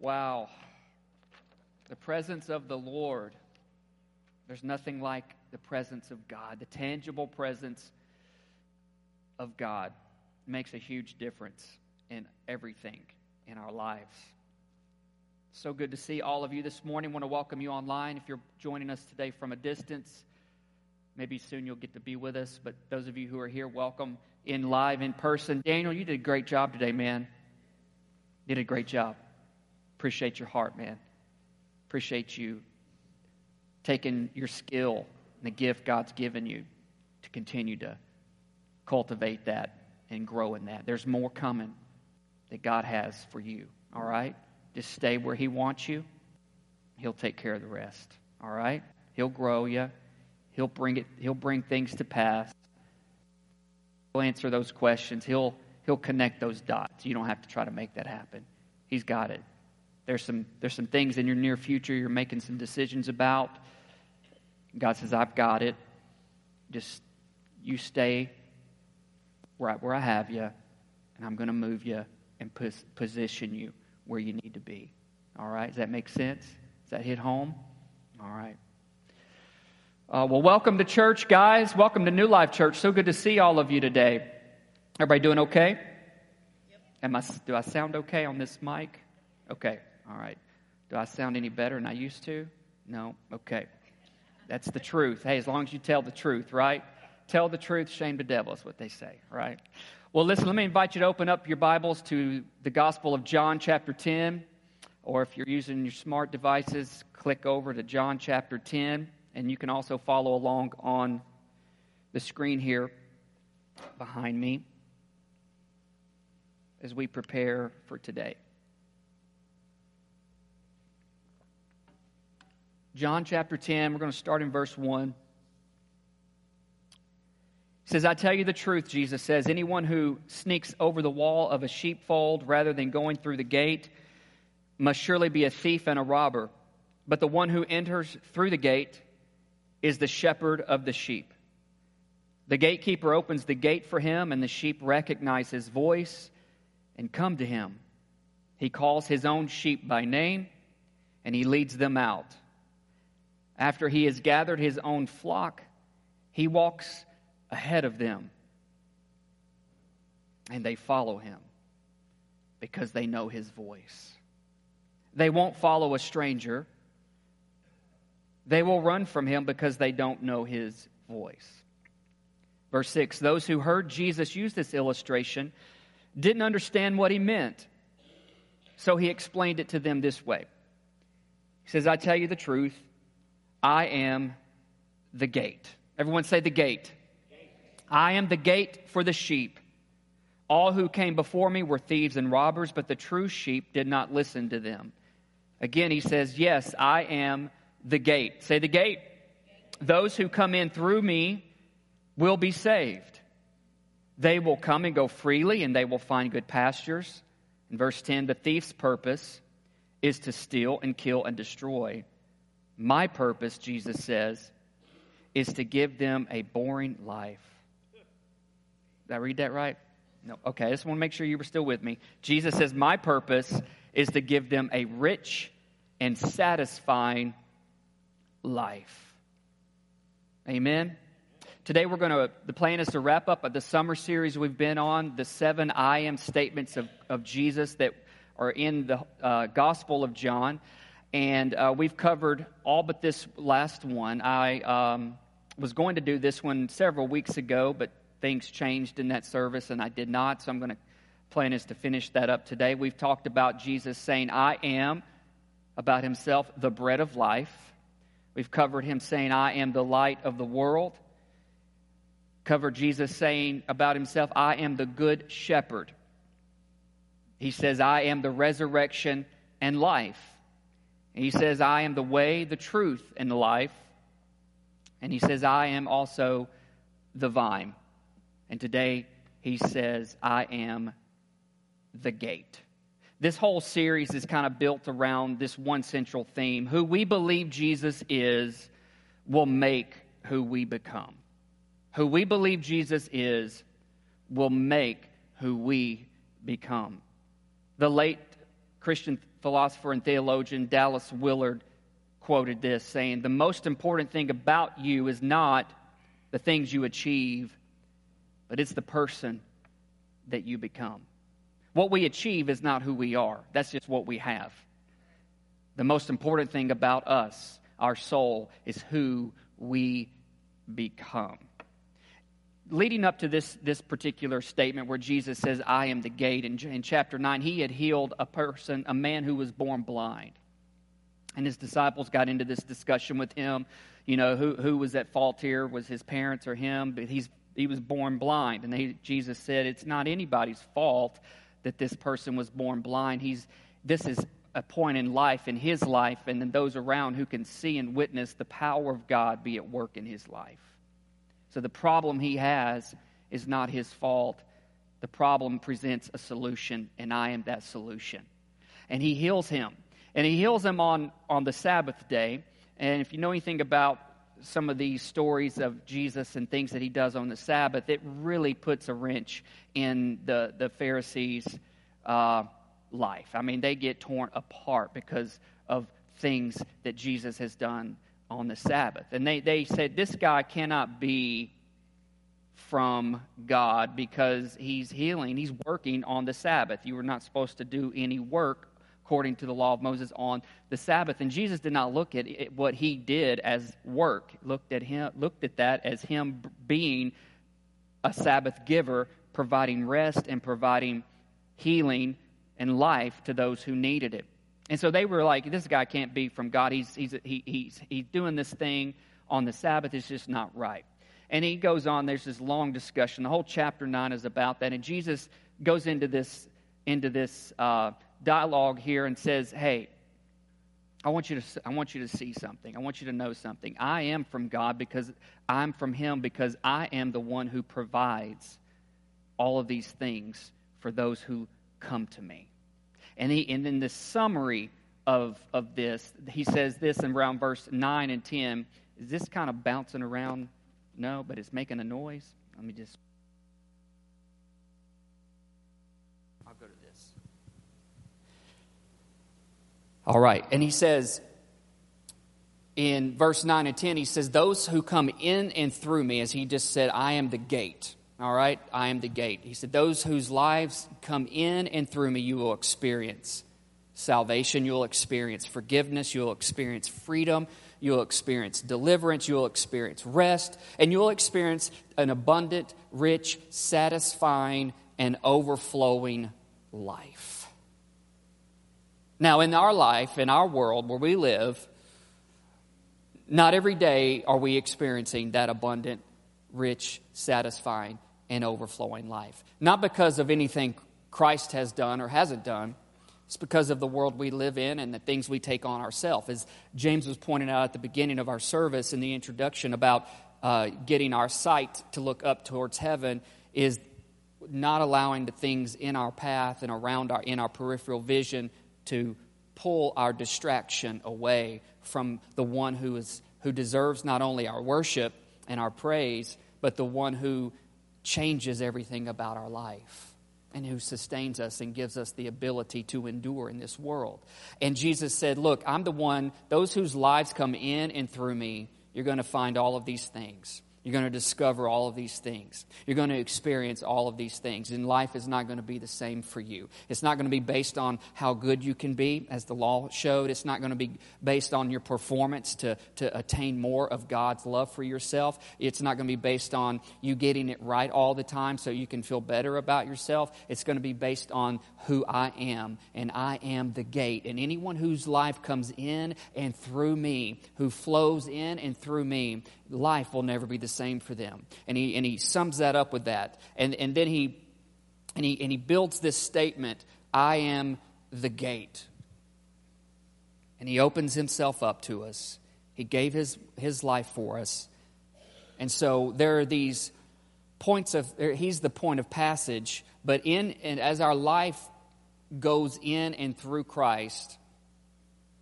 Wow. The presence of the Lord. There's nothing like the presence of God. The tangible presence of God makes a huge difference in everything in our lives. So good to see all of you this morning. I want to welcome you online. If you're joining us today from a distance, maybe soon you'll get to be with us. But those of you who are here, welcome in live in person. Daniel, you did a great job today, man. You did a great job. Appreciate your heart, man. Appreciate you taking your skill and the gift God's given you to continue to cultivate that and grow in that. There's more coming that God has for you, all right? Just stay where He wants you. He'll take care of the rest, all right? He'll grow you. He'll bring it. He'll bring things to pass. He'll answer those questions. He'll He'll connect those dots. You don't have to try to make that happen. He's got it. There's some there's some things in your near future you're making some decisions about. God says, "I've got it. Just you stay right where I have you, and I'm going to move you and pos- position you where you need to be. All right? Does that make sense? Does that hit home? All right. Uh, well, welcome to church, guys. Welcome to New Life Church. So good to see all of you today. Everybody doing okay? Yep. Am I, do I sound okay on this mic? Okay. All right. Do I sound any better than I used to? No? Okay. That's the truth. Hey, as long as you tell the truth, right? Tell the truth, shame the devil is what they say, right? Well, listen, let me invite you to open up your Bibles to the Gospel of John, chapter 10. Or if you're using your smart devices, click over to John chapter 10. And you can also follow along on the screen here behind me as we prepare for today. John chapter 10, we're going to start in verse 1 says, I tell you the truth, Jesus says, anyone who sneaks over the wall of a sheepfold rather than going through the gate must surely be a thief and a robber. But the one who enters through the gate is the shepherd of the sheep. The gatekeeper opens the gate for him, and the sheep recognize his voice and come to him. He calls his own sheep by name, and he leads them out. After he has gathered his own flock, he walks ahead of them. And they follow him because they know his voice. They won't follow a stranger. They will run from him because they don't know his voice. Verse 6 Those who heard Jesus use this illustration didn't understand what he meant. So he explained it to them this way He says, I tell you the truth, I am the gate. Everyone say the gate. I am the gate for the sheep. All who came before me were thieves and robbers, but the true sheep did not listen to them. Again, he says, Yes, I am the gate. Say the gate. Those who come in through me will be saved. They will come and go freely, and they will find good pastures. In verse 10, the thief's purpose is to steal and kill and destroy. My purpose, Jesus says, is to give them a boring life. Did I read that right? No. Okay, I just want to make sure you were still with me. Jesus says, My purpose is to give them a rich and satisfying life. Amen. Today we're going to, the plan is to wrap up the summer series we've been on, the seven I am statements of, of Jesus that are in the uh, Gospel of John. And uh, we've covered all but this last one. I um, was going to do this one several weeks ago, but things changed in that service, and I did not. So I'm going to plan is to finish that up today. We've talked about Jesus saying, I am, about himself, the bread of life. We've covered him saying, I am the light of the world. Covered Jesus saying about himself, I am the good shepherd. He says, I am the resurrection and life. And he says, I am the way, the truth, and the life. And he says, I am also the vine. And today he says, I am the gate. This whole series is kind of built around this one central theme. Who we believe Jesus is will make who we become. Who we believe Jesus is will make who we become. The late Christian philosopher and theologian Dallas Willard quoted this, saying, The most important thing about you is not the things you achieve, but it's the person that you become. What we achieve is not who we are, that's just what we have. The most important thing about us, our soul, is who we become. Leading up to this, this particular statement where Jesus says, I am the gate, in, in chapter 9, he had healed a person, a man who was born blind. And his disciples got into this discussion with him. You know, who, who was at fault here? Was his parents or him? But he's, he was born blind. And they, Jesus said, It's not anybody's fault that this person was born blind. He's, this is a point in life, in his life, and then those around who can see and witness the power of God be at work in his life. So the problem he has is not his fault. The problem presents a solution, and I am that solution. And he heals him. And he heals him on, on the Sabbath day. And if you know anything about some of these stories of Jesus and things that he does on the Sabbath, it really puts a wrench in the, the Pharisees' uh, life. I mean, they get torn apart because of things that Jesus has done on the Sabbath. And they, they said, This guy cannot be from God because he's healing, he's working on the Sabbath. You were not supposed to do any work according to the law of Moses on the Sabbath. And Jesus did not look at it, what he did as work. Looked at him looked at that as him being a Sabbath giver, providing rest and providing healing and life to those who needed it. And so they were like, this guy can't be from God. He's, he's, he, he's, he's doing this thing on the Sabbath. It's just not right. And he goes on, there's this long discussion. The whole chapter 9 is about that. And Jesus goes into this, into this uh, dialogue here and says, hey, I want, you to, I want you to see something. I want you to know something. I am from God because I'm from Him because I am the one who provides all of these things for those who come to me. And, he, and in the summary of, of this, he says this in around verse 9 and 10. Is this kind of bouncing around? No, but it's making a noise. Let me just. I'll go to this. All right. And he says in verse 9 and 10, he says, Those who come in and through me, as he just said, I am the gate. All right, I am the gate. He said, Those whose lives come in and through me, you will experience salvation, you'll experience forgiveness, you'll experience freedom, you'll experience deliverance, you'll experience rest, and you'll experience an abundant, rich, satisfying, and overflowing life. Now, in our life, in our world where we live, not every day are we experiencing that abundant, rich, satisfying, and overflowing life. Not because of anything Christ has done or hasn't done, it's because of the world we live in and the things we take on ourselves. As James was pointing out at the beginning of our service in the introduction about uh, getting our sight to look up towards heaven, is not allowing the things in our path and around our in our peripheral vision to pull our distraction away from the one who is who deserves not only our worship and our praise, but the one who changes everything about our life and who sustains us and gives us the ability to endure in this world. And Jesus said, Look, I'm the one, those whose lives come in and through me, you're going to find all of these things. You're going to discover all of these things. You're going to experience all of these things. And life is not going to be the same for you. It's not going to be based on how good you can be, as the law showed. It's not going to be based on your performance to, to attain more of God's love for yourself. It's not going to be based on you getting it right all the time so you can feel better about yourself. It's going to be based on who I am. And I am the gate. And anyone whose life comes in and through me, who flows in and through me, life will never be the same for them. And he, and he sums that up with that. And, and then he, and, he, and he builds this statement I am the gate. And he opens himself up to us. He gave his, his life for us. And so there are these points of, er, he's the point of passage. But in, and as our life goes in and through Christ,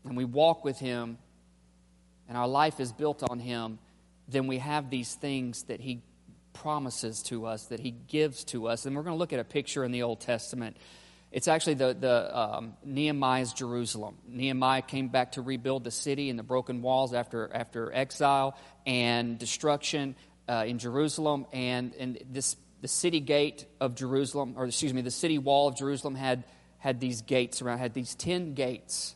and we walk with him, and our life is built on him, then we have these things that he promises to us, that he gives to us. And we're going to look at a picture in the Old Testament. It's actually the, the um, Nehemiah's Jerusalem. Nehemiah came back to rebuild the city and the broken walls after, after exile and destruction uh, in Jerusalem. And, and this, the city gate of Jerusalem, or excuse me, the city wall of Jerusalem had, had these gates around, had these 10 gates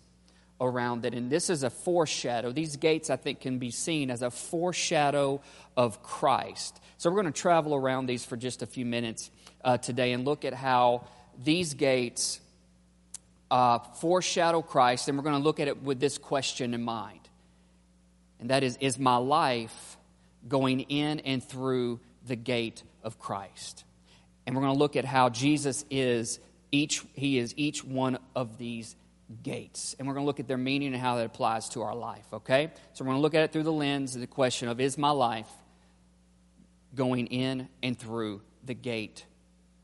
around it. And this is a foreshadow. These gates, I think, can be seen as a foreshadow of Christ. So we're going to travel around these for just a few minutes uh, today and look at how these gates uh, foreshadow Christ. And we're going to look at it with this question in mind. And that is Is my life going in and through the gate of Christ? And we're going to look at how Jesus is each, he is each one of these gates. And we're going to look at their meaning and how that applies to our life, okay? So we're going to look at it through the lens of the question of is my life going in and through the gate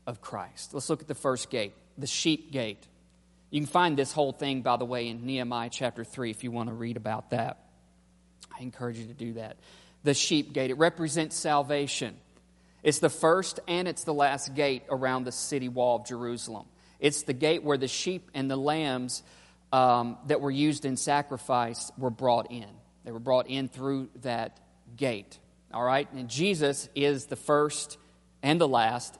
of Christ? Let's look at the first gate, the sheep gate. You can find this whole thing, by the way, in Nehemiah chapter 3 if you want to read about that. I encourage you to do that. The sheep gate, it represents salvation. It's the first and it's the last gate around the city wall of Jerusalem. It's the gate where the sheep and the lambs um, that were used in sacrifice were brought in. They were brought in through that gate. All right? And Jesus is the first and the last.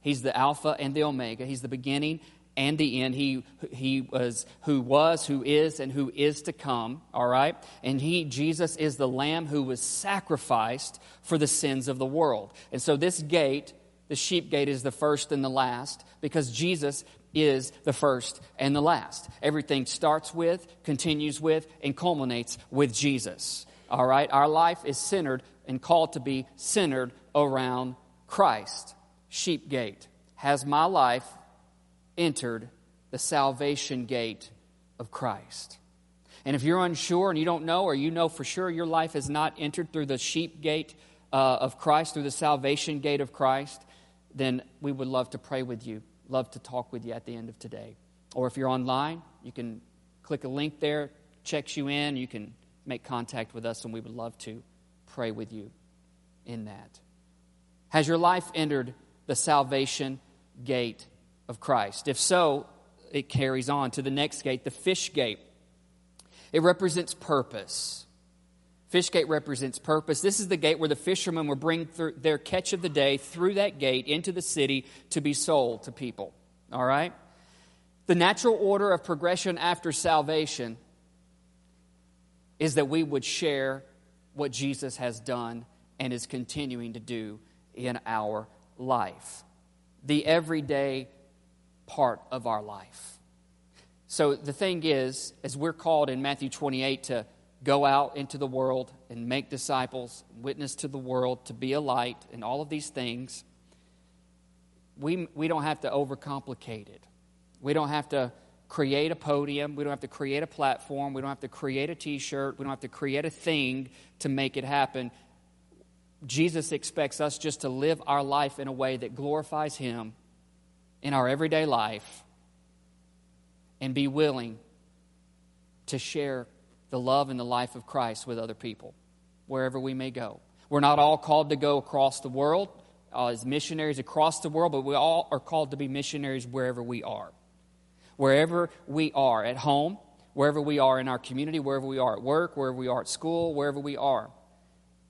He's the Alpha and the Omega. He's the beginning and the end. He, he was who was, who is, and who is to come. All right? And he, Jesus, is the Lamb who was sacrificed for the sins of the world. And so this gate, the sheep gate, is the first and the last because Jesus is the first and the last. Everything starts with, continues with, and culminates with Jesus. All right? Our life is centered and called to be centered around Christ. Sheep gate. Has my life entered the salvation gate of Christ? And if you're unsure and you don't know, or you know for sure your life has not entered through the sheep gate uh, of Christ, through the salvation gate of Christ, then we would love to pray with you love to talk with you at the end of today. Or if you're online, you can click a link there, checks you in, you can make contact with us, and we would love to pray with you in that. Has your life entered the salvation gate of Christ? If so, it carries on to the next gate, the fish gate. It represents purpose. Fish gate represents purpose. This is the gate where the fishermen will bring their catch of the day through that gate into the city to be sold to people. All right? The natural order of progression after salvation is that we would share what Jesus has done and is continuing to do in our life. The everyday part of our life. So the thing is, as we're called in Matthew 28 to go out into the world and make disciples, witness to the world, to be a light, and all of these things, we, we don't have to overcomplicate it. We don't have to create a podium. We don't have to create a platform. We don't have to create a t shirt. We don't have to create a thing to make it happen. Jesus expects us just to live our life in a way that glorifies Him in our everyday life and be willing to share the love and the life of Christ with other people, wherever we may go. We're not all called to go across the world uh, as missionaries across the world, but we all are called to be missionaries wherever we are. Wherever we are, at home, wherever we are in our community, wherever we are at work, wherever we are at school, wherever we are.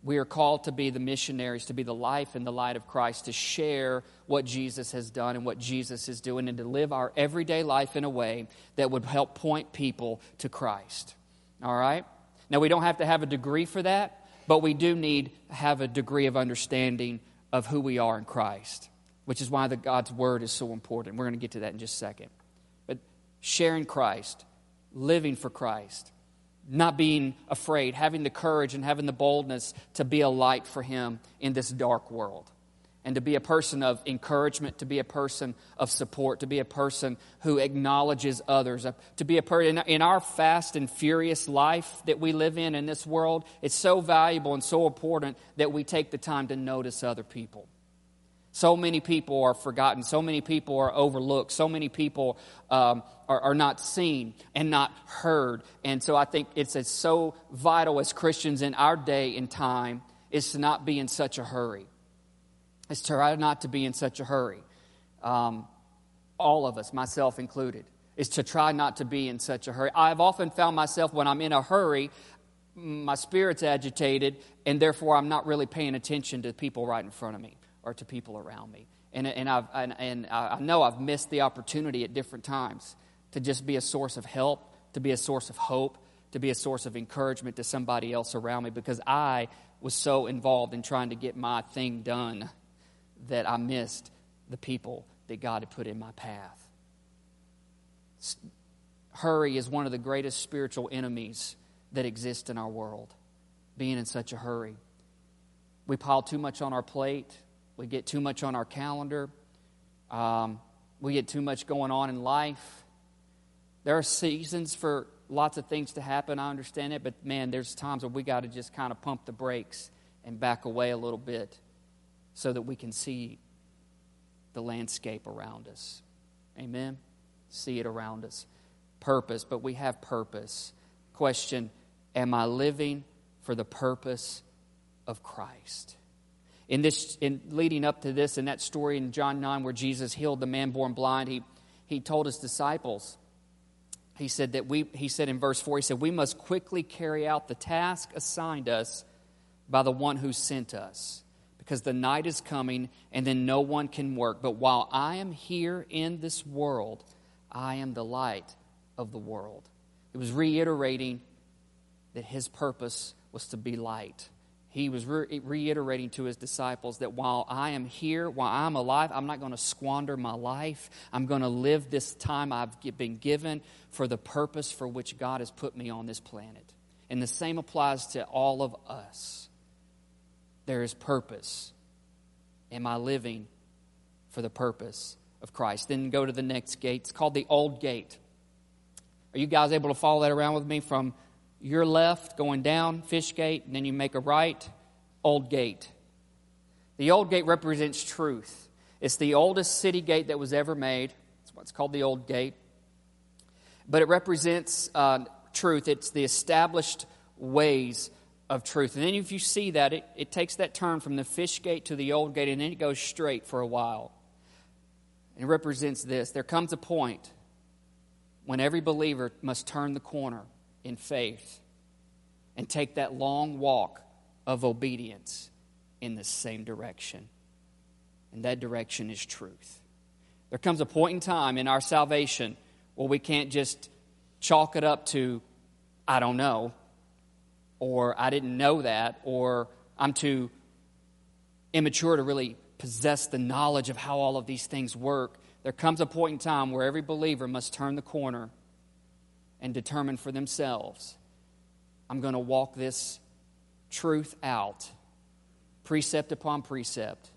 We are called to be the missionaries, to be the life and the light of Christ, to share what Jesus has done and what Jesus is doing, and to live our everyday life in a way that would help point people to Christ. All right? Now, we don't have to have a degree for that, but we do need to have a degree of understanding of who we are in Christ, which is why the God's Word is so important. We're going to get to that in just a second. But sharing Christ, living for Christ, not being afraid, having the courage and having the boldness to be a light for Him in this dark world and to be a person of encouragement, to be a person of support, to be a person who acknowledges others, uh, to be a person in our fast and furious life that we live in in this world. It's so valuable and so important that we take the time to notice other people. So many people are forgotten. So many people are overlooked. So many people um, are, are, not seen and not heard. And so I think it's as so vital as Christians in our day and time is to not be in such a hurry is to try not to be in such a hurry. Um, all of us, myself included, is to try not to be in such a hurry. I've often found myself when I'm in a hurry, my spirit's agitated, and therefore I'm not really paying attention to people right in front of me or to people around me. And, and, I've, and, and I know I've missed the opportunity at different times to just be a source of help, to be a source of hope, to be a source of encouragement to somebody else around me because I was so involved in trying to get my thing done that I missed the people that God had put in my path. Hurry is one of the greatest spiritual enemies that exist in our world, being in such a hurry. We pile too much on our plate, we get too much on our calendar, um, we get too much going on in life. There are seasons for lots of things to happen, I understand it, but man, there's times where we got to just kind of pump the brakes and back away a little bit so that we can see the landscape around us. Amen? See it around us. Purpose, but we have purpose. Question Am I living for the purpose of Christ? In this, in leading up to this, in that story in John 9 where Jesus healed the man born blind, he, he told his disciples, he said that we, he said in verse 4, he said, We must quickly carry out the task assigned us by the one who sent us, because the night is coming and then no one can work. But while I am here in this world, I am the light of the world. It was reiterating that his purpose was to be light he was re- reiterating to his disciples that while I am here, while I'm alive, I'm not going to squander my life. I'm going to live this time I've been given for the purpose for which God has put me on this planet. And the same applies to all of us. There is purpose. Am I living for the purpose of Christ? Then go to the next gate. It's called the Old Gate. Are you guys able to follow that around with me from your left going down Fish Gate, and then you make a right, Old Gate. The Old Gate represents truth. It's the oldest city gate that was ever made. That's what's called the Old Gate. But it represents uh, truth. It's the established ways of truth. And then if you see that, it, it takes that turn from the Fish Gate to the Old Gate, and then it goes straight for a while. And it represents this. There comes a point when every believer must turn the corner in faith and take that long walk of obedience in the same direction. And that direction is truth. There comes a point in time in our salvation where we can't just chalk it up to, I don't know, or I didn't know that, or I'm too immature to really possess the knowledge of how all of these things work. There comes a point in time where every believer must turn the corner and determine for themselves I'm going to walk this truth out, precept upon precept,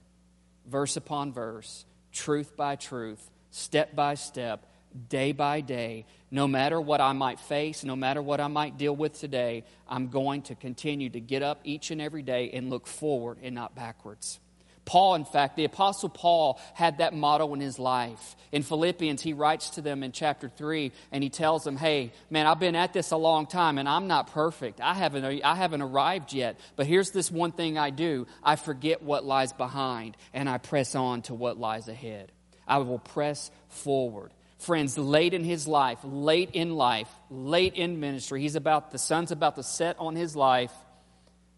verse upon verse, truth by truth, step by step, day by day. No matter what I might face, no matter what I might deal with today, I'm going to continue to get up each and every day and look forward and not backwards. Paul, in fact, the Apostle Paul had that motto in his life. In Philippians, he writes to them in chapter 3 and he tells them, Hey, man, I've been at this a long time and I'm not perfect. I haven't, I haven't arrived yet. But here's this one thing I do I forget what lies behind and I press on to what lies ahead. I will press forward. Friends, late in his life, late in life, late in ministry, he's about, the sun's about to set on his life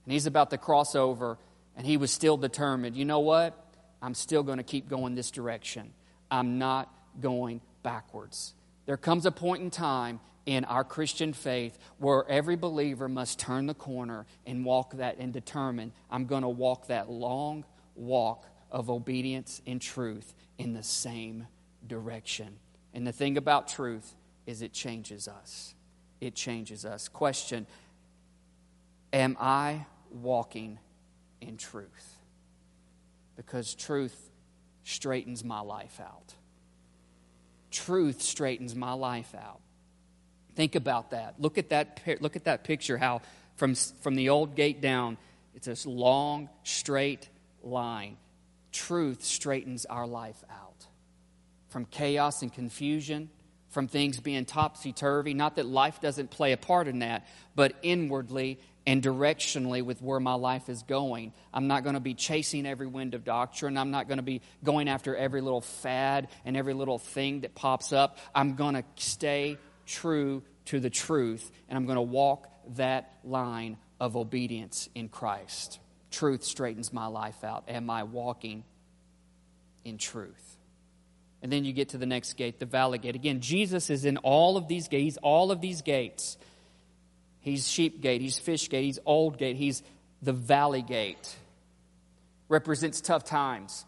and he's about to cross over and he was still determined, you know what? I'm still going to keep going this direction. I'm not going backwards. There comes a point in time in our Christian faith where every believer must turn the corner and walk that and determine I'm going to walk that long walk of obedience and truth in the same direction. And the thing about truth is it changes us. It changes us. Question Am I walking in truth. Because truth straightens my life out. Truth straightens my life out. Think about that. Look at that, look at that picture how from, from the old gate down, it's this long, straight line. Truth straightens our life out. From chaos and confusion, from things being topsy turvy. Not that life doesn't play a part in that, but inwardly and directionally with where my life is going. I'm not going to be chasing every wind of doctrine. I'm not going to be going after every little fad and every little thing that pops up. I'm going to stay true to the truth, and I'm going to walk that line of obedience in Christ. Truth straightens my life out. Am I walking in truth? And then you get to the next gate, the valley gate. Again, Jesus is in all of these gates, all of these gates. He's sheep gate, he's fish gate, he's old gate, he's the valley gate. Represents tough times.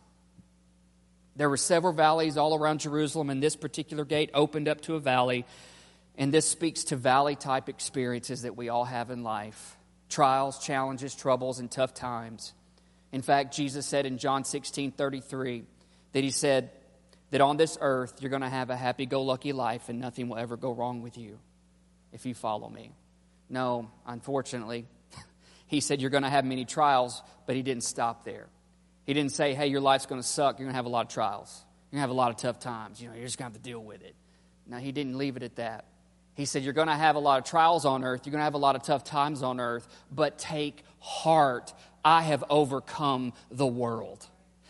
There were several valleys all around Jerusalem, and this particular gate opened up to a valley. And this speaks to valley type experiences that we all have in life trials, challenges, troubles, and tough times. In fact, Jesus said in John 16 33 that He said that on this earth you're going to have a happy go lucky life and nothing will ever go wrong with you if you follow me. No, unfortunately. he said you're going to have many trials, but he didn't stop there. He didn't say, hey, your life's going to suck. You're going to have a lot of trials. You're going to have a lot of tough times. You know, you're just going to have to deal with it. No, he didn't leave it at that. He said, You're going to have a lot of trials on earth. You're going to have a lot of tough times on earth, but take heart. I have overcome the world.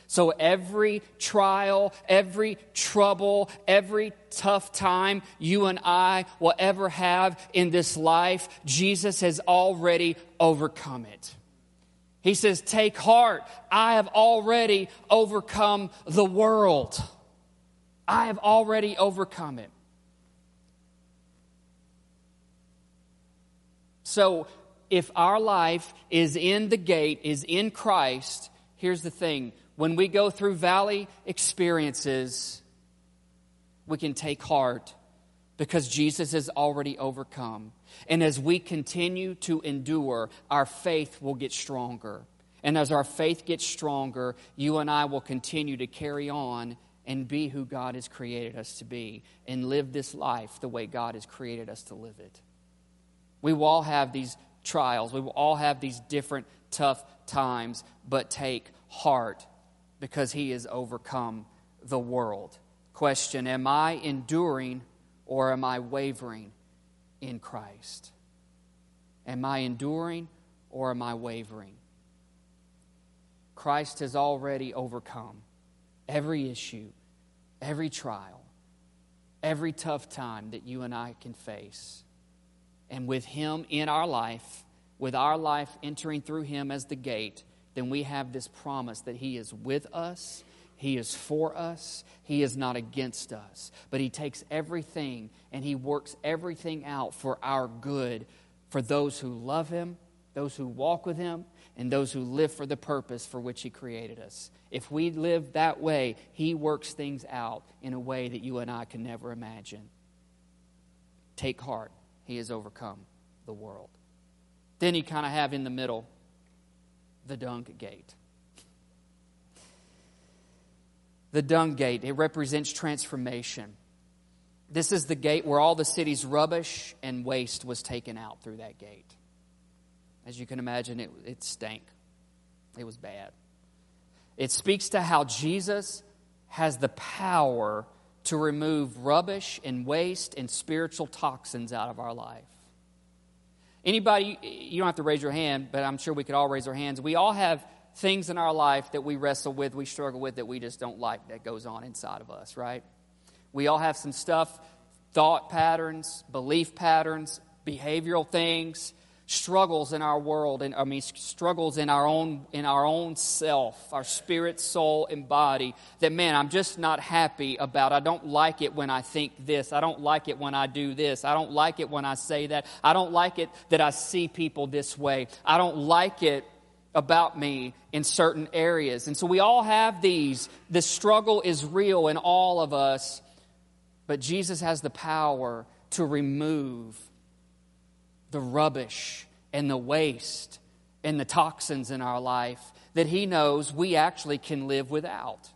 So every trial, every trouble, every tough time you and I will ever have in this life, Jesus has already overcome it. He says, Take heart. I have already overcome the world. I have already overcome it. So, if our life is in the gate, is in Christ, here's the thing when we go through valley experiences, we can take heart because Jesus has already overcome. And as we continue to endure, our faith will get stronger. And as our faith gets stronger, you and I will continue to carry on and be who God has created us to be and live this life the way God has created us to live it. We will all have these trials, we will all have these different tough times, but take heart because he has overcome the world. Question Am I enduring or am I wavering in Christ? Am I enduring or am I wavering? Christ has already overcome every issue, every trial, every tough time that you and I can face. And with Him in our life, with our life entering through Him as the gate, then we have this promise that He is with us, He is for us, He is not against us. But He takes everything and He works everything out for our good for those who love Him, those who walk with Him, and those who live for the purpose for which He created us. If we live that way, He works things out in a way that you and I can never imagine. Take heart, He has overcome the world. Then you kind of have in the middle the dung gate. The dung gate, it represents transformation. This is the gate where all the city's rubbish and waste was taken out through that gate. As you can imagine, it, it stank. It was bad. It speaks to how Jesus has the power to remove rubbish and waste and spiritual toxins out of our life. Anybody, you don't have to raise your hand, but I'm sure we could all raise our hands. We all have things in our life that we wrestle with, we struggle with, that we just don't like that goes on inside of us, right? We all have some stuff, thought patterns, belief patterns, behavioral things struggles in our world and I mean struggles in our own in our own self, our spirit, soul and body that man, I'm just not happy about. I don't like it when I think this. I don't like it when I do this. I don't like it when I say that. I don't like it that I see people this way. I don't like it about me in certain areas. And so we all have these. The struggle is real in all of us, but Jesus has the power to remove the rubbish and the waste and the toxins in our life that He knows we actually can live without.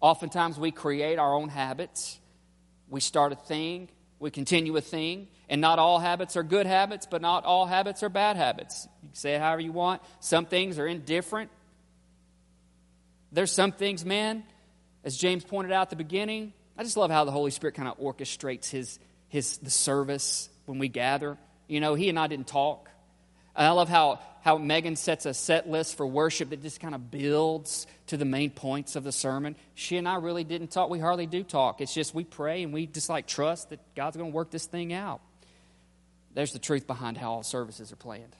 Oftentimes we create our own habits. We start a thing, we continue a thing, and not all habits are good habits, but not all habits are bad habits. You can say it however you want. Some things are indifferent. There's some things, man, as James pointed out at the beginning, I just love how the Holy Spirit kind of orchestrates his, his the service when we gather. You know, he and I didn't talk. And I love how, how Megan sets a set list for worship that just kind of builds to the main points of the sermon. She and I really didn't talk. We hardly do talk. It's just we pray and we just like trust that God's going to work this thing out. There's the truth behind how all services are planned.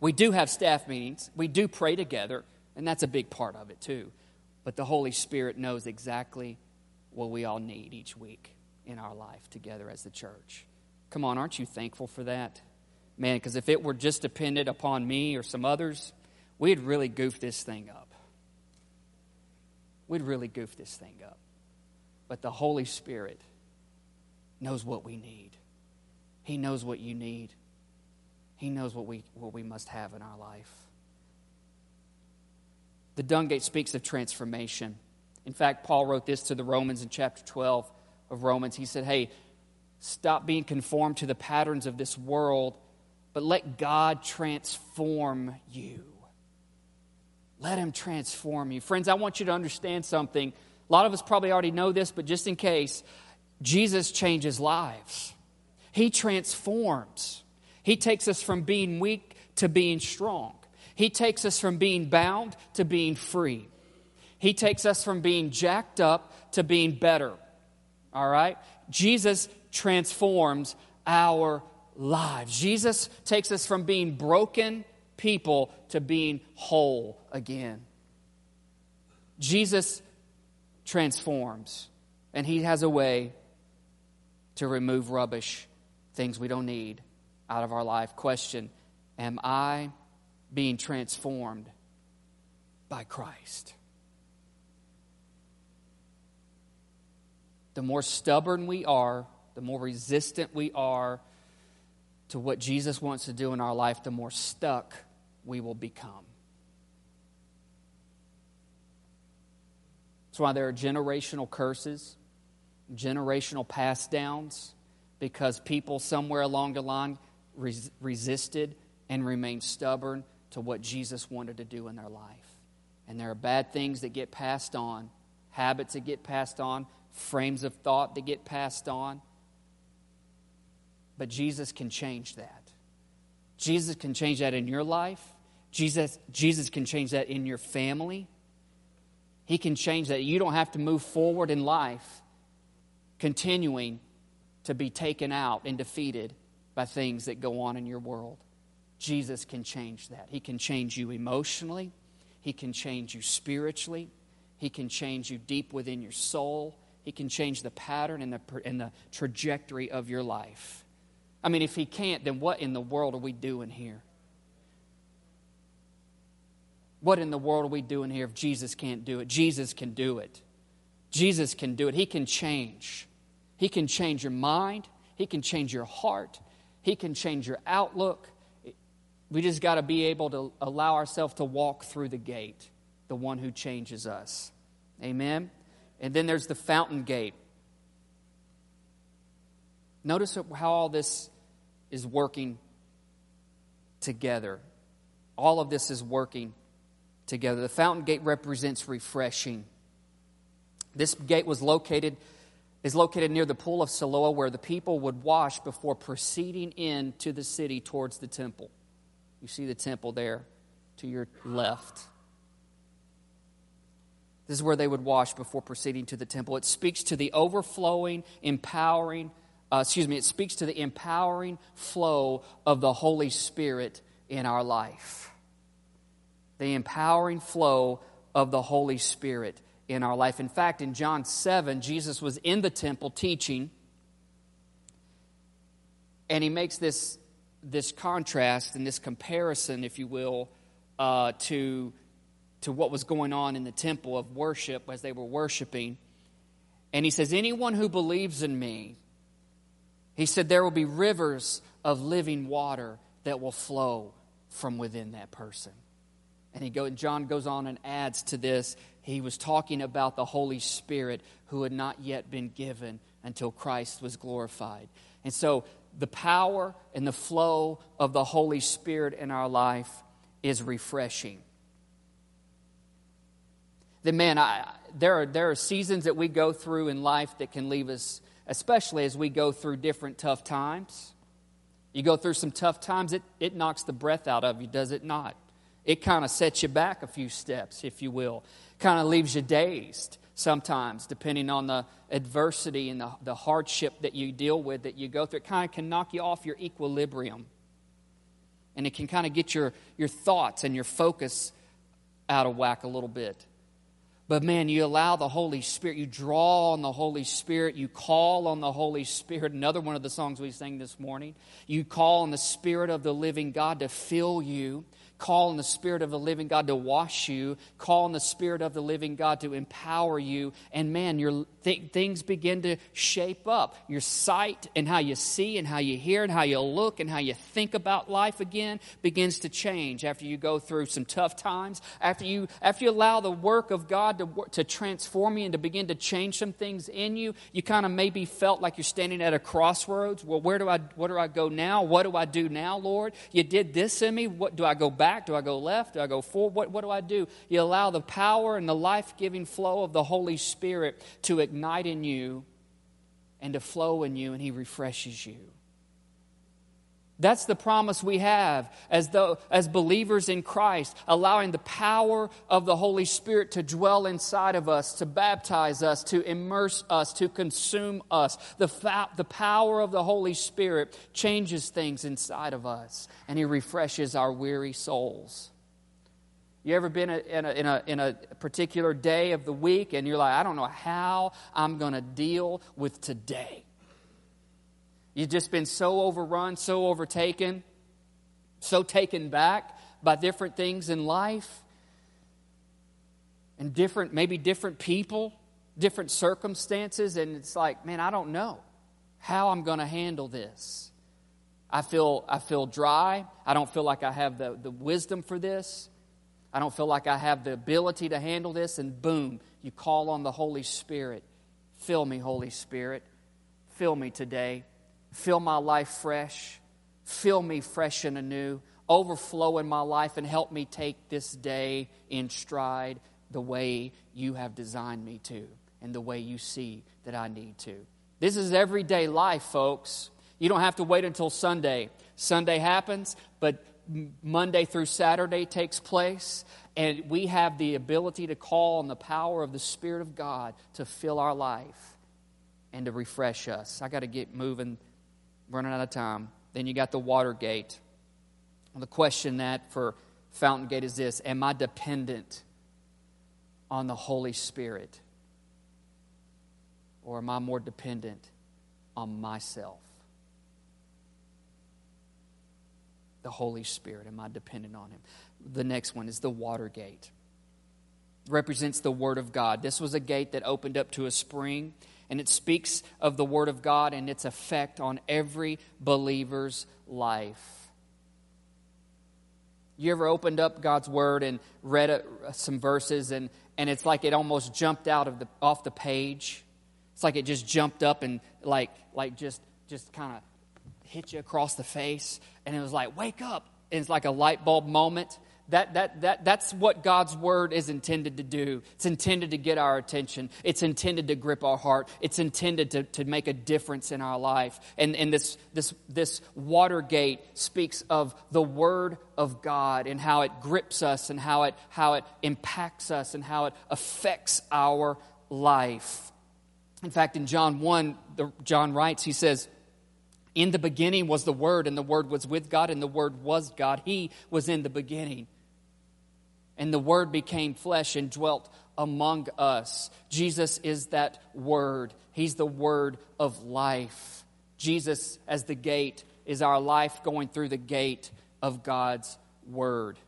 We do have staff meetings, we do pray together, and that's a big part of it too. But the Holy Spirit knows exactly what we all need each week in our life together as the church. Come on, aren't you thankful for that? Man, because if it were just dependent upon me or some others, we'd really goof this thing up. We'd really goof this thing up. But the Holy Spirit knows what we need. He knows what you need. He knows what we, what we must have in our life. The dung gate speaks of transformation. In fact, Paul wrote this to the Romans in chapter 12 of Romans. He said, Hey, stop being conformed to the patterns of this world, but let God transform you. Let Him transform you. Friends, I want you to understand something. A lot of us probably already know this, but just in case, Jesus changes lives. He transforms. He takes us from being weak to being strong. He takes us from being bound to being free. He takes us from being jacked up to being better. All right? Jesus transforms our lives. Jesus takes us from being broken people to being whole again. Jesus transforms, and He has a way to remove rubbish, things we don't need, out of our life. Question Am I being transformed by Christ? the more stubborn we are, the more resistant we are to what Jesus wants to do in our life, the more stuck we will become. That's why there are generational curses, generational pass downs, because people somewhere along the line res- resisted and remained stubborn to what Jesus wanted to do in their life. And there are bad things that get passed on, habits that get passed on, frames of thought that get passed on. But Jesus can change that. Jesus can change that in your life. Jesus, Jesus can change that in your family. He can change that. You don't have to move forward in life continuing to be taken out and defeated by things that go on in your world. Jesus can change that. He can change you emotionally, He can change you spiritually, He can change you deep within your soul. He can change the pattern and the, and the trajectory of your life. I mean, if He can't, then what in the world are we doing here? What in the world are we doing here if Jesus can't do it? Jesus can do it. Jesus can do it. He can change. He can change your mind. He can change your heart. He can change your outlook. We just got to be able to allow ourselves to walk through the gate, the one who changes us. Amen. And then there's the fountain gate. Notice how all this is working together. All of this is working together. The fountain gate represents refreshing. This gate was located is located near the pool of Siloam where the people would wash before proceeding into the city towards the temple. You see the temple there to your left. This is where they would wash before proceeding to the temple. It speaks to the overflowing, empowering, uh, excuse me, it speaks to the empowering flow of the Holy Spirit in our life. The empowering flow of the Holy Spirit in our life. In fact, in John 7, Jesus was in the temple teaching, and he makes this, this contrast and this comparison, if you will, uh, to to what was going on in the temple of worship as they were worshiping. And he says, Anyone who believes in me, he said, there will be rivers of living water that will flow from within that person. And he go, and John goes on and adds to this. He was talking about the Holy Spirit who had not yet been given until Christ was glorified. And so the power and the flow of the Holy Spirit in our life is refreshing. that man, I, there, are, there are seasons that we go through in life that can leave us, especially as we go through different tough times. You go through some tough times, it, it knocks the breath out of you, does it not? It kind of sets you back a few steps, if you will. Kind of leaves you dazed sometimes, depending on the adversity and the, the hardship that you deal with, that you go through. It kind of can knock you off your equilibrium. And it can kind of get your, your thoughts and your focus out of whack a little bit. But man, you allow the Holy Spirit, you draw on the Holy Spirit, you call on the Holy Spirit. Another one of the songs we sang this morning. You call on the Spirit of the living God to fill you Call on the Spirit of the living God to wash you. Call on the Spirit of the living God to empower you. And man, your th- things begin to shape up. Your sight and how you see and how you hear and how you look and how you think about life again begins to change after you go through some tough times. After you, after you allow the work of God to, to transform you and to begin to change some things in you, you kind of maybe felt like you're standing at a crossroads. Well, where do I, where do I go now? What do I do now, Lord? You did this in me. What do I go back? Back? Do I go left? Do I go forward? What, what do I do? You allow the power and the life giving flow of the Holy Spirit to ignite in you and to flow in you, and He refreshes you. That's the promise we have as, though, as believers in Christ, allowing the power of the Holy Spirit to dwell inside of us, to baptize us, to immerse us, to consume us. The, fa- the power of the Holy Spirit changes things inside of us, and He refreshes our weary souls. You ever been in a, in, a, in a particular day of the week and you're like, I don't know how I'm going to deal with today? You've just been so overrun, so overtaken, so taken back by different things in life and different, maybe different people, different circumstances, and it's like, man, I don't know how I'm going to handle this. I feel, I feel dry. I don't feel like I have the, the wisdom for this. I don't feel like I have the ability to handle this. And boom, you call on the Holy Spirit. Fill me, Holy Spirit. Fill me today. Fill my life fresh. Fill me fresh and anew. Overflow in my life and help me take this day in stride the way you have designed me to and the way you see that I need to. This is everyday life, folks. You don't have to wait until Sunday. Sunday happens, but Monday through Saturday takes place, and we have the ability to call on the power of the Spirit of God to fill our life and to refresh us. I got to get moving running out of time. Then you got the water gate. Well, the question that for Fountain Gate is this Am I dependent on the Holy Spirit? Or am I more dependent on myself? The Holy Spirit, am I dependent on Him? The next one is the water gate. Represents the Word of God. This was a gate that opened up to a spring and it speaks of the Word of God and its effect on every believer's life. You ever opened up God's Word and read a, some verses, and, and it's like it almost jumped out of the, off the page? It's like it just jumped up and like, like just, just kind of hit you across the face, and it was like, wake up. And it's like a light bulb moment that, that, that, that's what God's word is intended to do. It's intended to get our attention. It's intended to grip our heart. It's intended to, to make a difference in our life. And, and this, this, this Watergate speaks of the word of God and how it grips us and how it, how it impacts us and how it affects our life. In fact, in John 1, the, John writes, he says, in the beginning was the Word, and the Word was with God, and the Word was God. He was in the beginning. And the Word became flesh and dwelt among us. Jesus is that Word, He's the Word of life. Jesus, as the gate, is our life going through the gate of God's Word.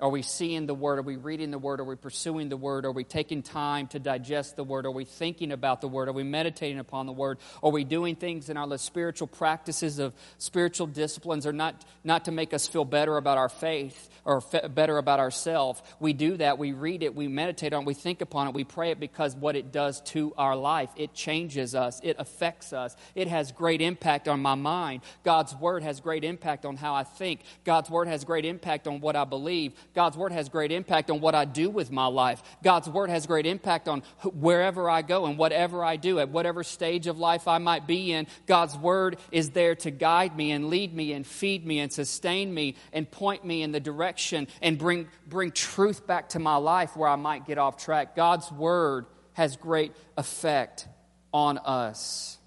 Are we seeing the Word? Are we reading the Word? Are we pursuing the Word? Are we taking time to digest the Word? Are we thinking about the Word? Are we meditating upon the Word? Are we doing things in our spiritual practices of spiritual disciplines are not, not to make us feel better about our faith or better about ourselves? We do that. We read it. We meditate on it. We think upon it. We pray it because what it does to our life. It changes us. It affects us. It has great impact on my mind. God's Word has great impact on how I think. God's Word has great impact on what I believe. God's Word has great impact on what I do with my life. God's Word has great impact on wherever I go and whatever I do, at whatever stage of life I might be in. God's Word is there to guide me and lead me and feed me and sustain me and point me in the direction and bring, bring truth back to my life where I might get off track. God's Word has great effect on us.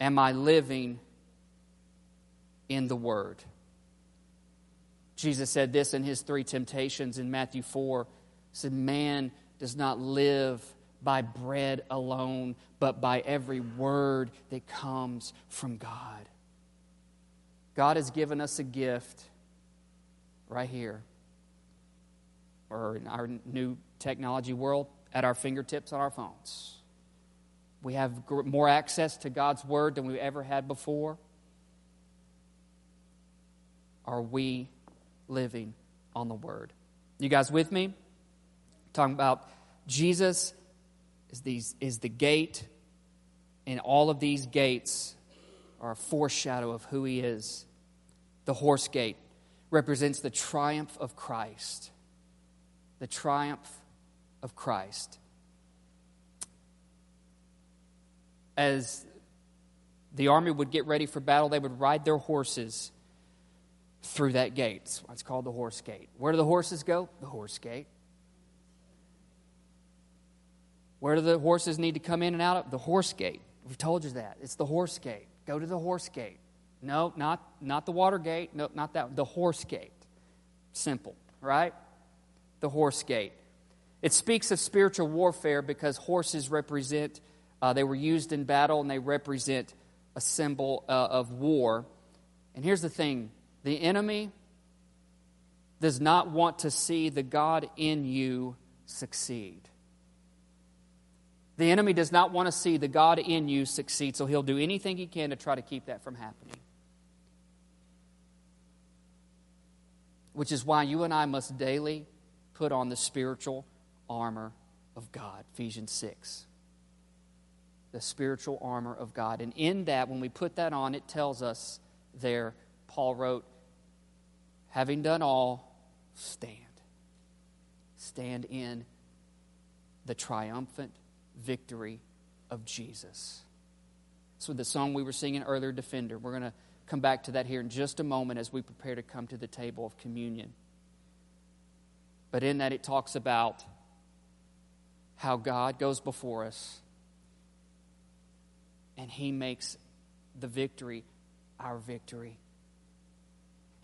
Am I living in the Word? Jesus said this in his three temptations in Matthew 4. He said, Man does not live by bread alone, but by every word that comes from God. God has given us a gift right here, or in our new technology world, at our fingertips on our phones. We have more access to God's Word than we ever had before. Are we living on the Word. You guys with me? Talking about Jesus is, these, is the gate, and all of these gates are a foreshadow of who He is. The horse gate represents the triumph of Christ. The triumph of Christ. As the army would get ready for battle, they would ride their horses through that gate. It's called the horse gate. Where do the horses go? The horse gate. Where do the horses need to come in and out of? The horse gate. We've told you that. It's the horse gate. Go to the horse gate. No, not, not the water gate. No, not that. The horse gate. Simple, right? The horse gate. It speaks of spiritual warfare because horses represent, uh, they were used in battle and they represent a symbol uh, of war. And here's the thing the enemy does not want to see the God in you succeed. The enemy does not want to see the God in you succeed, so he'll do anything he can to try to keep that from happening. Which is why you and I must daily put on the spiritual armor of God. Ephesians 6. The spiritual armor of God. And in that, when we put that on, it tells us there, Paul wrote, Having done all, stand. Stand in the triumphant victory of Jesus. So, the song we were singing earlier, Defender, we're going to come back to that here in just a moment as we prepare to come to the table of communion. But in that, it talks about how God goes before us and He makes the victory our victory.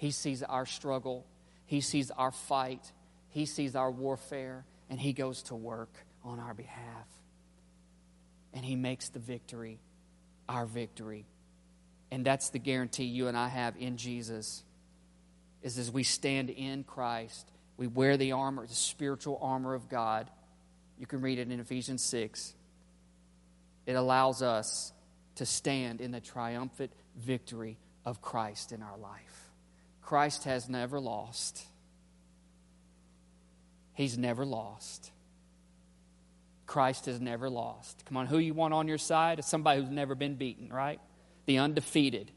He sees our struggle, He sees our fight, He sees our warfare, and He goes to work on our behalf. And He makes the victory our victory. And that's the guarantee you and I have in Jesus. Is as we stand in Christ, we wear the armor, the spiritual armor of God. You can read it in Ephesians 6. It allows us to stand in the triumphant victory of Christ in our life. Christ has never lost. He's never lost. Christ has never lost. Come on, who you want on your side? Somebody who's never been beaten, right? The undefeated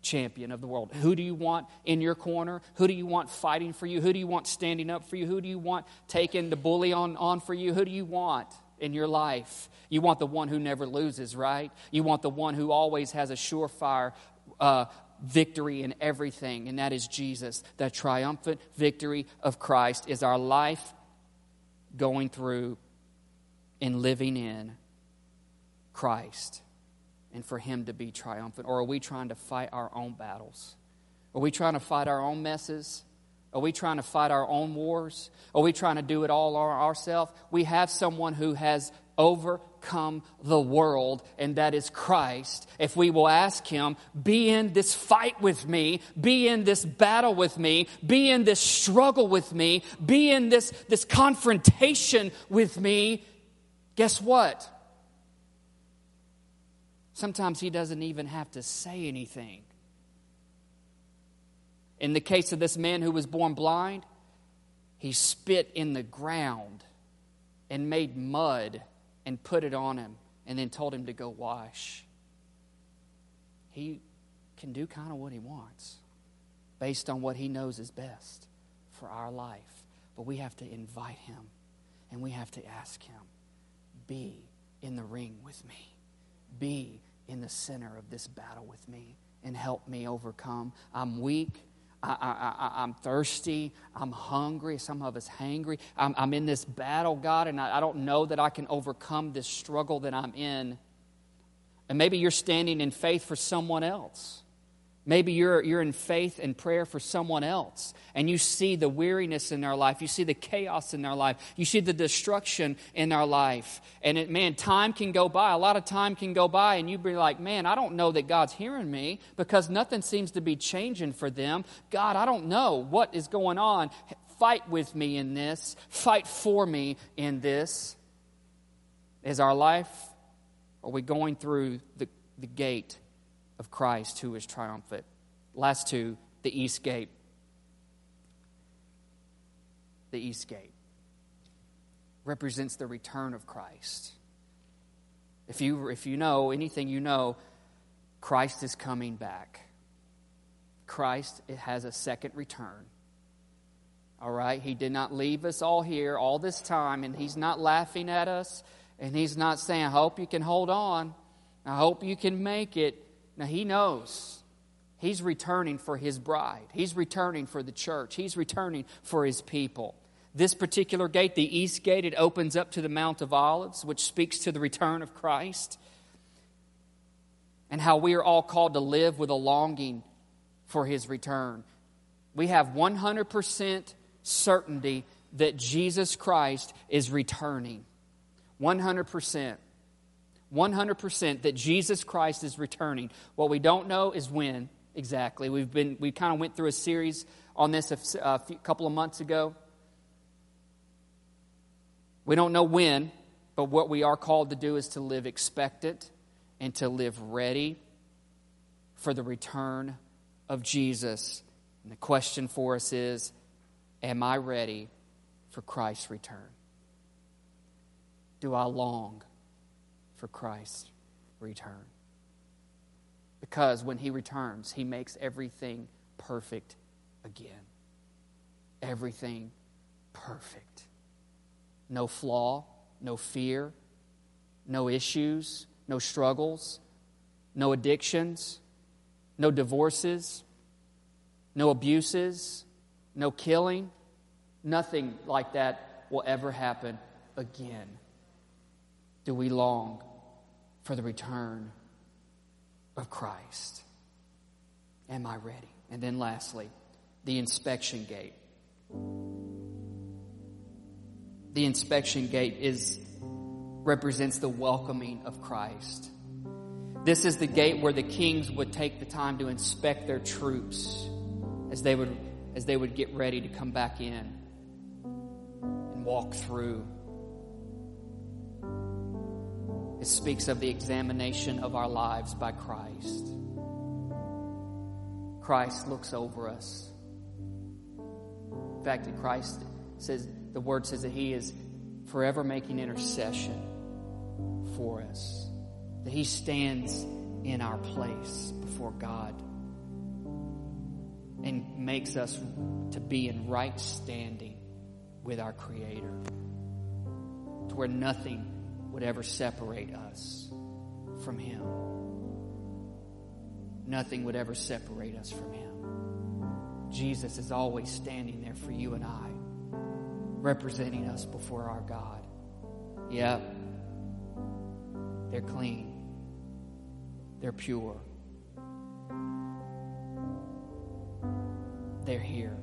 champion of the world. Who do you want in your corner? Who do you want fighting for you? Who do you want standing up for you? Who do you want taking the bully on, on for you? Who do you want in your life? You want the one who never loses, right? You want the one who always has a surefire uh, victory in everything, and that is Jesus. The triumphant victory of Christ is our life going through and living in Christ and for Him to be triumphant? Or are we trying to fight our own battles? Are we trying to fight our own messes? Are we trying to fight our own wars? Are we trying to do it all ourselves? We have someone who has overcome the world, and that is Christ. If we will ask Him, be in this fight with me, be in this battle with me, be in this struggle with me, be in this, this confrontation with me, guess what? Sometimes He doesn't even have to say anything. In the case of this man who was born blind, he spit in the ground and made mud and put it on him and then told him to go wash. He can do kind of what he wants based on what he knows is best for our life. But we have to invite him and we have to ask him, be in the ring with me, be in the center of this battle with me, and help me overcome. I'm weak. I, am thirsty. I'm hungry. Some of us hangry. I'm, I'm in this battle, God, and I, I don't know that I can overcome this struggle that I'm in. And maybe you're standing in faith for someone else. Maybe you're, you're in faith and prayer for someone else, and you see the weariness in their life. You see the chaos in their life. You see the destruction in their life. And it, man, time can go by. A lot of time can go by, and you be like, man, I don't know that God's hearing me because nothing seems to be changing for them. God, I don't know what is going on. Fight with me in this, fight for me in this. Is our life, are we going through the, the gate? Of Christ who is triumphant. Last two, the east gate. The east gate represents the return of Christ. If you, if you know anything you know, Christ is coming back. Christ has a second return. All right? He did not leave us all here all this time, and He's not laughing at us, and He's not saying, I hope you can hold on. I hope you can make it. Now, he knows he's returning for his bride, he's returning for the church, he's returning for his people. This particular gate, the east gate, it opens up to the Mount of Olives, which speaks to the return of Christ and how we are all called to live with a longing for his return. We have 100% certainty that Jesus Christ is returning. 100%. 100% that Jesus Christ is returning. What we don't know is when exactly. We've been we kind of went through a series on this a, a few, couple of months ago. We don't know when, but what we are called to do is to live expectant and to live ready for the return of Jesus. And the question for us is Am I ready for Christ's return? Do I long for Christ's return. Because when he returns, he makes everything perfect again. Everything perfect. No flaw, no fear, no issues, no struggles, no addictions, no divorces, no abuses, no killing. Nothing like that will ever happen again. Do we long for the return of Christ. Am I ready? And then lastly, the inspection gate. The inspection gate is represents the welcoming of Christ. This is the gate where the kings would take the time to inspect their troops as they would as they would get ready to come back in and walk through it speaks of the examination of our lives by Christ. Christ looks over us. In fact, Christ says, the word says that He is forever making intercession for us, that He stands in our place before God and makes us to be in right standing with our Creator, to where nothing would ever separate us from Him. Nothing would ever separate us from Him. Jesus is always standing there for you and I, representing us before our God. Yep, they're clean, they're pure, they're here.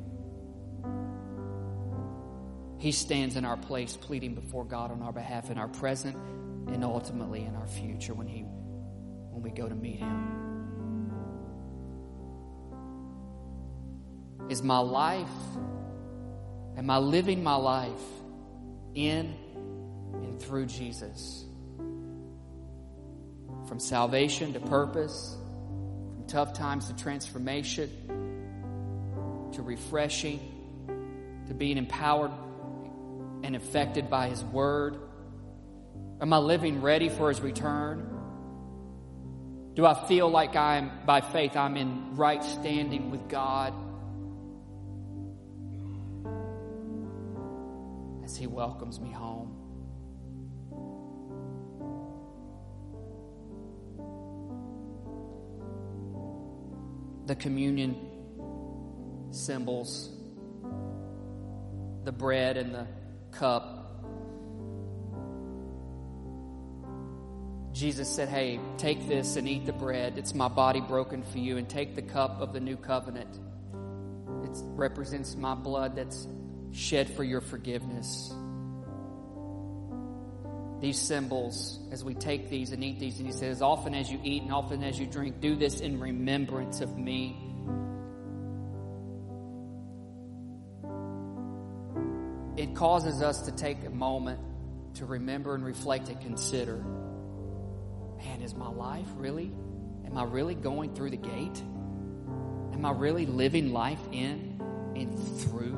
He stands in our place, pleading before God on our behalf in our present and ultimately in our future when he when we go to meet him. Is my life am I living my life in and through Jesus? From salvation to purpose, from tough times to transformation, to refreshing, to being empowered and affected by His Word? Am I living ready for His return? Do I feel like I'm, by faith, I'm in right standing with God as He welcomes me home? The communion symbols, the bread and the cup. Jesus said, Hey, take this and eat the bread. It's my body broken for you. And take the cup of the new covenant. It represents my blood that's shed for your forgiveness. These symbols, as we take these and eat these, and he says, often as you eat and often as you drink, do this in remembrance of me. Causes us to take a moment to remember and reflect and consider man, is my life really? Am I really going through the gate? Am I really living life in and through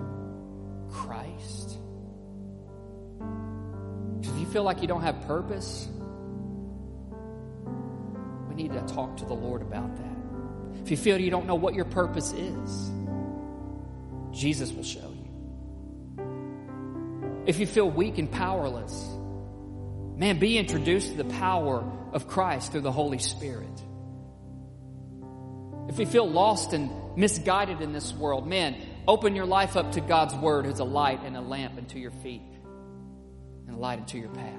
Christ? If you feel like you don't have purpose, we need to talk to the Lord about that. If you feel you don't know what your purpose is, Jesus will show if you feel weak and powerless, man, be introduced to the power of Christ through the Holy Spirit. If you feel lost and misguided in this world, man, open your life up to God's Word as a light and a lamp unto your feet and a light unto your path.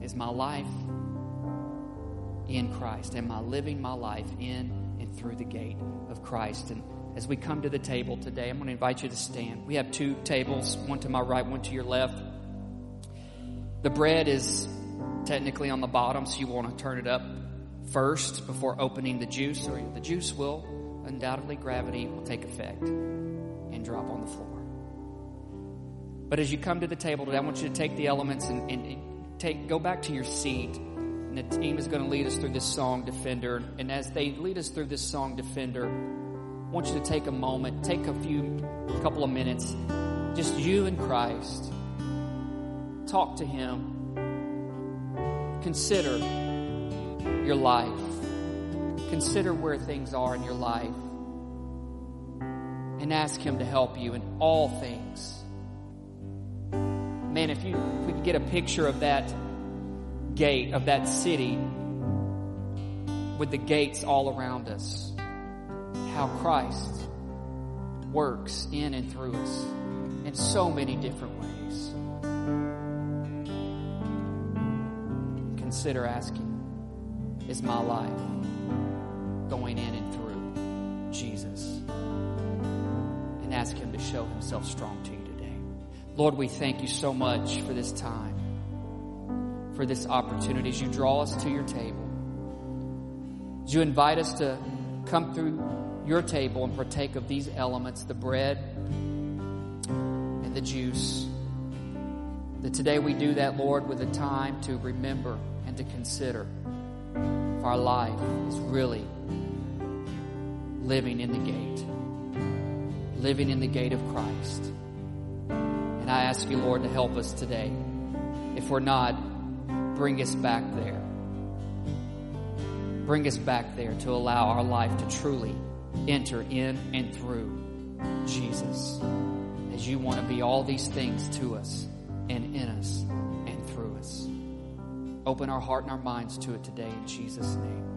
Is my life in Christ? Am I living my life in through the gate of Christ. And as we come to the table today, I'm going to invite you to stand. We have two tables, one to my right, one to your left. The bread is technically on the bottom, so you want to turn it up first before opening the juice, or the juice will undoubtedly gravity will take effect and drop on the floor. But as you come to the table today, I want you to take the elements and, and, take go back to your seat and the team is going to lead us through this song, Defender. And as they lead us through this song, Defender, I want you to take a moment, take a few, a couple of minutes, just you and Christ. Talk to Him. Consider your life. Consider where things are in your life. And ask Him to help you in all things. Man, if you if we could get a picture of that gate of that city with the gates all around us. How Christ works in and through us in so many different ways. Consider asking, is my life going in and through Jesus? And ask Him to show Himself strong to you today. Lord, we thank you so much for this time for this opportunity as you draw us to your table. As you invite us to come through your table and partake of these elements the bread and the juice. That today we do that, Lord, with a time to remember and to consider if our life is really living in the gate, living in the gate of Christ. And I ask you, Lord, to help us today. If we're not, bring us back there. Bring us back there to allow our life to truly enter in and through Jesus as you want to be all these things to us and in us and through us. Open our heart and our minds to it today in Jesus' name.